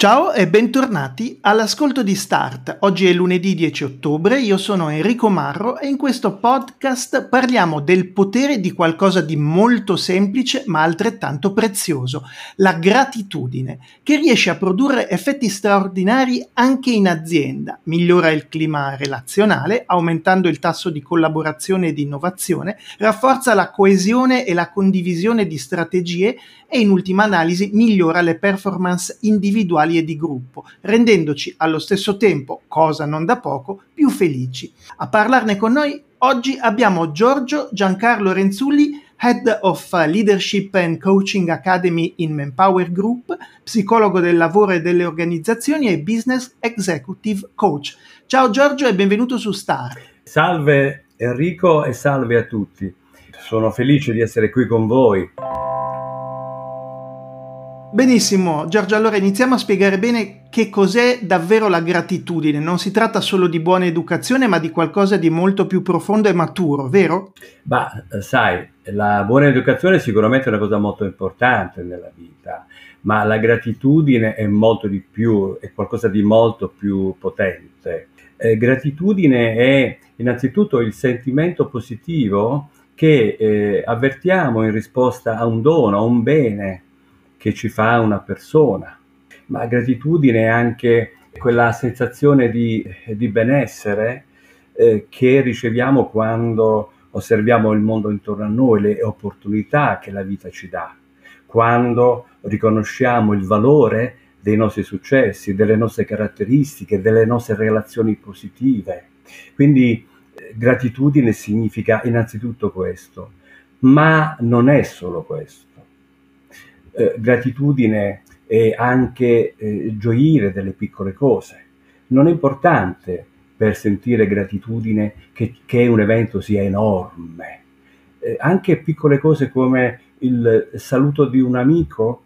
Ciao e bentornati all'ascolto di Start. Oggi è lunedì 10 ottobre, io sono Enrico Marro e in questo podcast parliamo del potere di qualcosa di molto semplice ma altrettanto prezioso, la gratitudine, che riesce a produrre effetti straordinari anche in azienda, migliora il clima relazionale, aumentando il tasso di collaborazione e di innovazione, rafforza la coesione e la condivisione di strategie e in ultima analisi migliora le performance individuali e di gruppo, rendendoci allo stesso tempo, cosa non da poco, più felici. A parlarne con noi oggi abbiamo Giorgio Giancarlo Renzulli, Head of Leadership and Coaching Academy in Manpower Group, psicologo del lavoro e delle organizzazioni e business executive coach. Ciao Giorgio e benvenuto su Star. Salve Enrico e salve a tutti. Sono felice di essere qui con voi. Benissimo, Giorgio, allora iniziamo a spiegare bene che cos'è davvero la gratitudine. Non si tratta solo di buona educazione, ma di qualcosa di molto più profondo e maturo, vero? Ma sai, la buona educazione è sicuramente una cosa molto importante nella vita, ma la gratitudine è molto di più, è qualcosa di molto più potente. Eh, gratitudine è innanzitutto il sentimento positivo che eh, avvertiamo in risposta a un dono, a un bene che ci fa una persona, ma gratitudine è anche quella sensazione di, di benessere eh, che riceviamo quando osserviamo il mondo intorno a noi, le opportunità che la vita ci dà, quando riconosciamo il valore dei nostri successi, delle nostre caratteristiche, delle nostre relazioni positive. Quindi eh, gratitudine significa innanzitutto questo, ma non è solo questo eh, gratitudine e anche eh, gioire delle piccole cose. Non è importante per sentire gratitudine che, che un evento sia enorme. Eh, anche piccole cose come il saluto di un amico,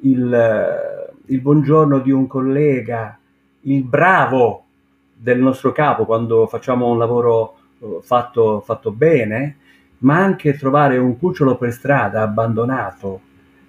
il, eh, il buongiorno di un collega, il bravo del nostro capo quando facciamo un lavoro eh, fatto, fatto bene, ma anche trovare un cucciolo per strada abbandonato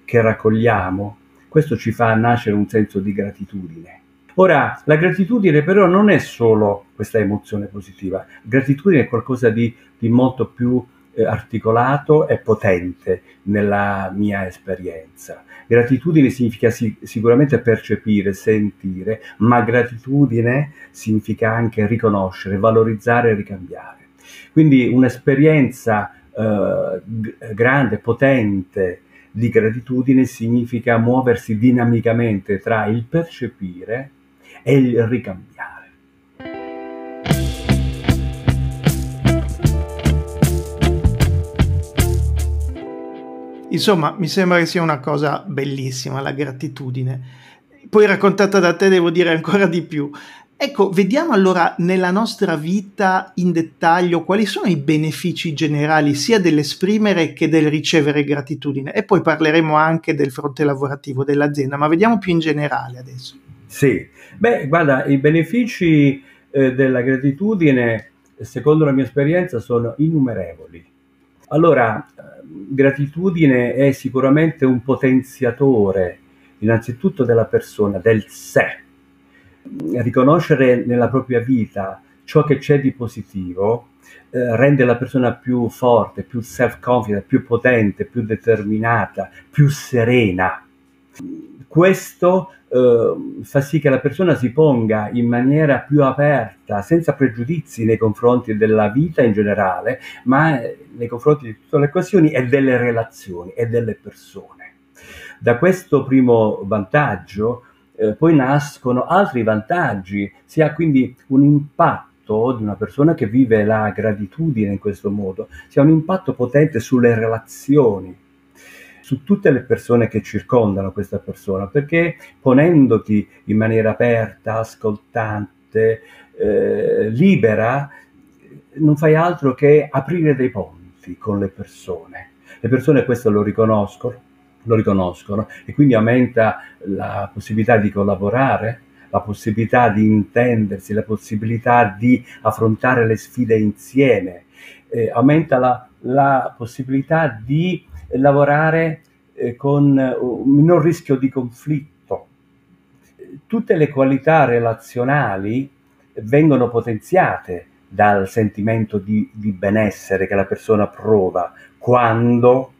che raccogliamo, questo ci fa nascere un senso di gratitudine. Ora, la gratitudine però non è solo questa emozione positiva, gratitudine è qualcosa di, di molto più eh, articolato e potente nella mia esperienza. Gratitudine significa sì, sicuramente percepire, sentire, ma gratitudine significa anche riconoscere, valorizzare e ricambiare. Quindi un'esperienza eh, grande, potente, di gratitudine significa muoversi dinamicamente tra il percepire e il ricambiare. Insomma, mi sembra che sia una cosa bellissima la gratitudine. Poi raccontata da te devo dire ancora di più. Ecco, vediamo allora nella nostra vita in dettaglio quali sono i benefici generali sia dell'esprimere che del ricevere gratitudine e poi parleremo anche del fronte lavorativo dell'azienda, ma vediamo più in generale adesso. Sì, beh, guarda, i benefici eh, della gratitudine, secondo la mia esperienza, sono innumerevoli. Allora, gratitudine è sicuramente un potenziatore innanzitutto della persona, del sé riconoscere nella propria vita ciò che c'è di positivo eh, rende la persona più forte, più self-confident, più potente, più determinata, più serena. Questo eh, fa sì che la persona si ponga in maniera più aperta, senza pregiudizi nei confronti della vita in generale, ma eh, nei confronti di tutte le questioni e delle relazioni e delle persone. Da questo primo vantaggio eh, poi nascono altri vantaggi, si ha quindi un impatto di una persona che vive la gratitudine in questo modo, si ha un impatto potente sulle relazioni, su tutte le persone che circondano questa persona, perché ponendoti in maniera aperta, ascoltante, eh, libera, non fai altro che aprire dei ponti con le persone. Le persone questo lo riconoscono lo riconoscono e quindi aumenta la possibilità di collaborare, la possibilità di intendersi, la possibilità di affrontare le sfide insieme, eh, aumenta la, la, possibilità di lavorare eh, con un minor rischio di conflitto. Tutte le qualità relazionali vengono potenziate dal sentimento di, di benessere che la persona prova quando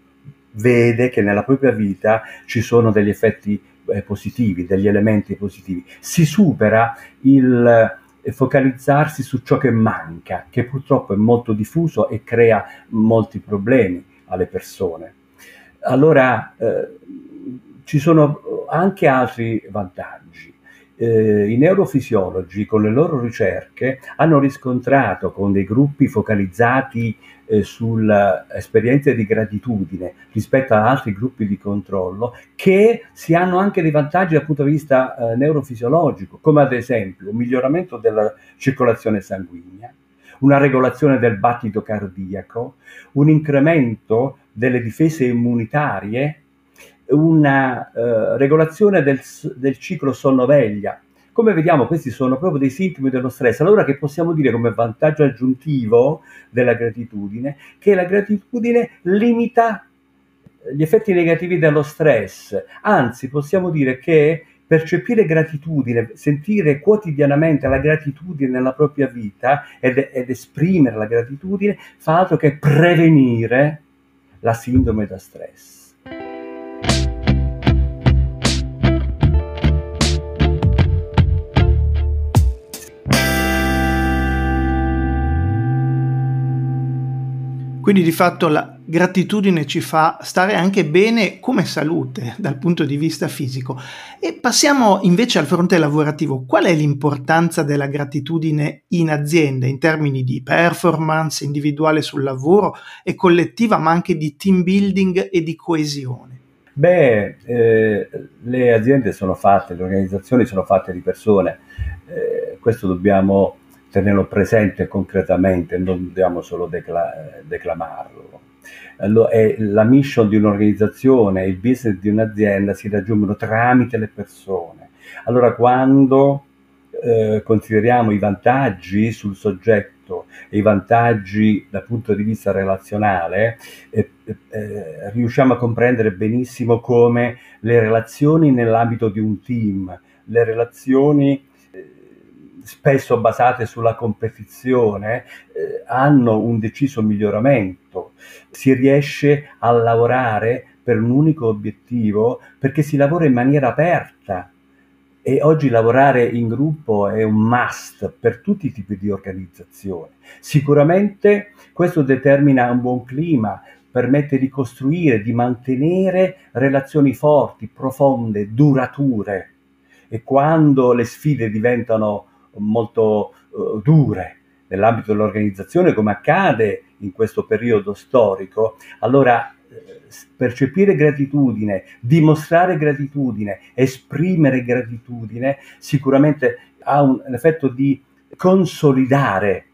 vede che nella propria vita ci sono degli effetti eh, positivi, degli elementi positivi. Si supera il eh, focalizzarsi su ciò che manca, che purtroppo è molto diffuso e crea molti problemi alle persone. Allora eh, ci sono anche altri vantaggi eh, i neurofisiologi con le loro ricerche hanno riscontrato con dei gruppi focalizzati eh, sulle esperienze di gratitudine rispetto ad altri gruppi di controllo che si hanno anche dei vantaggi dal punto di vista eh, neurofisiologico, come ad esempio un miglioramento della circolazione sanguigna, una regolazione del battito cardiaco, un incremento delle difese immunitarie una eh, regolazione del, del ciclo sonno-veglia. Come vediamo, questi sono proprio dei sintomi dello stress. Allora, che possiamo dire come vantaggio aggiuntivo della gratitudine? Che la gratitudine limita gli effetti negativi dello stress. Anzi, possiamo dire che percepire gratitudine, sentire quotidianamente la gratitudine nella propria vita ed, ed esprimere la gratitudine fa altro che prevenire la sindrome da stress. Quindi di fatto la gratitudine ci fa stare anche bene come salute dal punto di vista fisico. E passiamo invece al fronte lavorativo. Qual è l'importanza della gratitudine in azienda in termini di performance individuale sul lavoro e collettiva, ma anche di team building e di coesione? Beh, eh, le aziende sono fatte, le organizzazioni sono fatte di persone, eh, questo dobbiamo tenerlo presente concretamente, non dobbiamo solo decla- declamarlo. Allora, la mission di un'organizzazione, il business di un'azienda si raggiungono tramite le persone. Allora quando eh, consideriamo i vantaggi sul soggetto e i vantaggi dal punto di vista relazionale, eh, eh, riusciamo a comprendere benissimo come le relazioni nell'ambito di un team, le relazioni spesso basate sulla competizione, eh, hanno un deciso miglioramento. Si riesce a lavorare per un unico obiettivo perché si lavora in maniera aperta. E oggi lavorare in gruppo è un must per tutti i tipi di organizzazione. Sicuramente questo determina un buon clima, permette di costruire, di mantenere relazioni forti, profonde, durature. E quando le sfide diventano molto uh, dure nell'ambito dell'organizzazione, come accade in questo periodo storico, allora eh, percepire gratitudine, dimostrare gratitudine, esprimere gratitudine, sicuramente ha un effetto di consolidare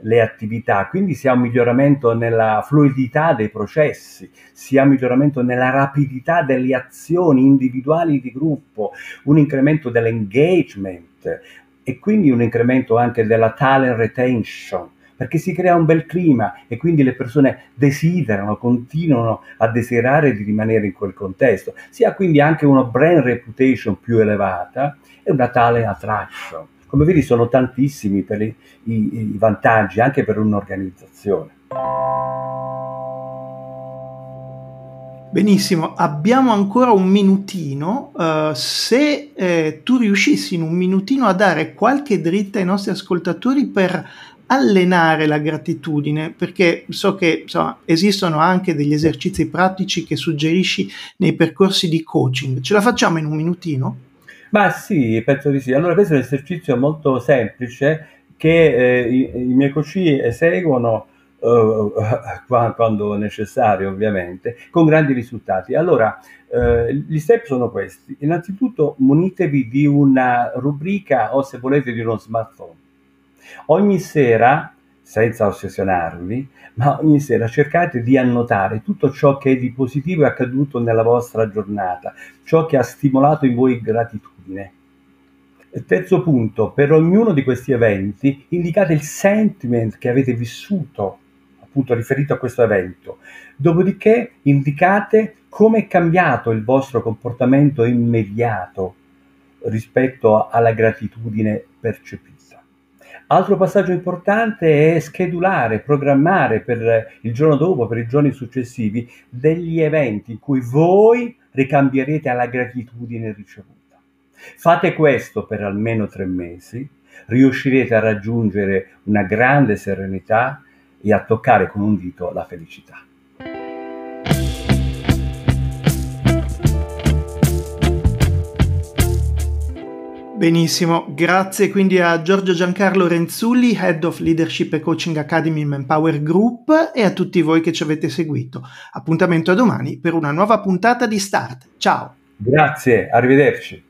le attività, quindi si ha un miglioramento nella fluidità dei processi, si ha un miglioramento nella rapidità delle azioni individuali di gruppo, un incremento dell'engagement, e quindi un incremento anche della talent retention, perché si crea un bel clima e quindi le persone desiderano, continuano a desiderare di rimanere in quel contesto. Si ha quindi anche una brand reputation più elevata e una talent attraction. Come vedi sono tantissimi per i, i, i vantaggi anche per un'organizzazione. Benissimo, abbiamo ancora un minutino. Uh, se eh, tu riuscissi in un minutino a dare qualche dritta ai nostri ascoltatori per allenare la gratitudine, perché so che insomma, esistono anche degli esercizi pratici che suggerisci nei percorsi di coaching. Ce la facciamo in un minutino? Ma sì, penso di sì. Allora, questo è un esercizio molto semplice che eh, i, i miei coach eseguono uh, quando necessario ovviamente, con grandi risultati. Allora, uh, gli step sono questi. Innanzitutto munitevi di una rubrica o se volete di uno smartphone. Ogni sera senza ossessionarvi, ma ogni sera cercate di annotare tutto ciò che di positivo è accaduto nella vostra giornata, ciò che ha stimolato in voi gratitudine. Terzo punto, per ognuno di questi eventi indicate il sentiment che avete vissuto, appunto riferito a questo evento. Dopodiché indicate come è cambiato il vostro comportamento immediato rispetto alla gratitudine percepita. Altro passaggio importante è schedulare, programmare per il giorno dopo, per i giorni successivi, degli eventi in cui voi ricambierete alla gratitudine ricevuta. Fate questo per almeno tre mesi, riuscirete a raggiungere una grande serenità e a toccare con un dito la felicità. Benissimo, grazie quindi a Giorgio Giancarlo Renzulli, Head of Leadership e Coaching Academy Manpower Group e a tutti voi che ci avete seguito. Appuntamento a domani per una nuova puntata di Start. Ciao! Grazie, arrivederci.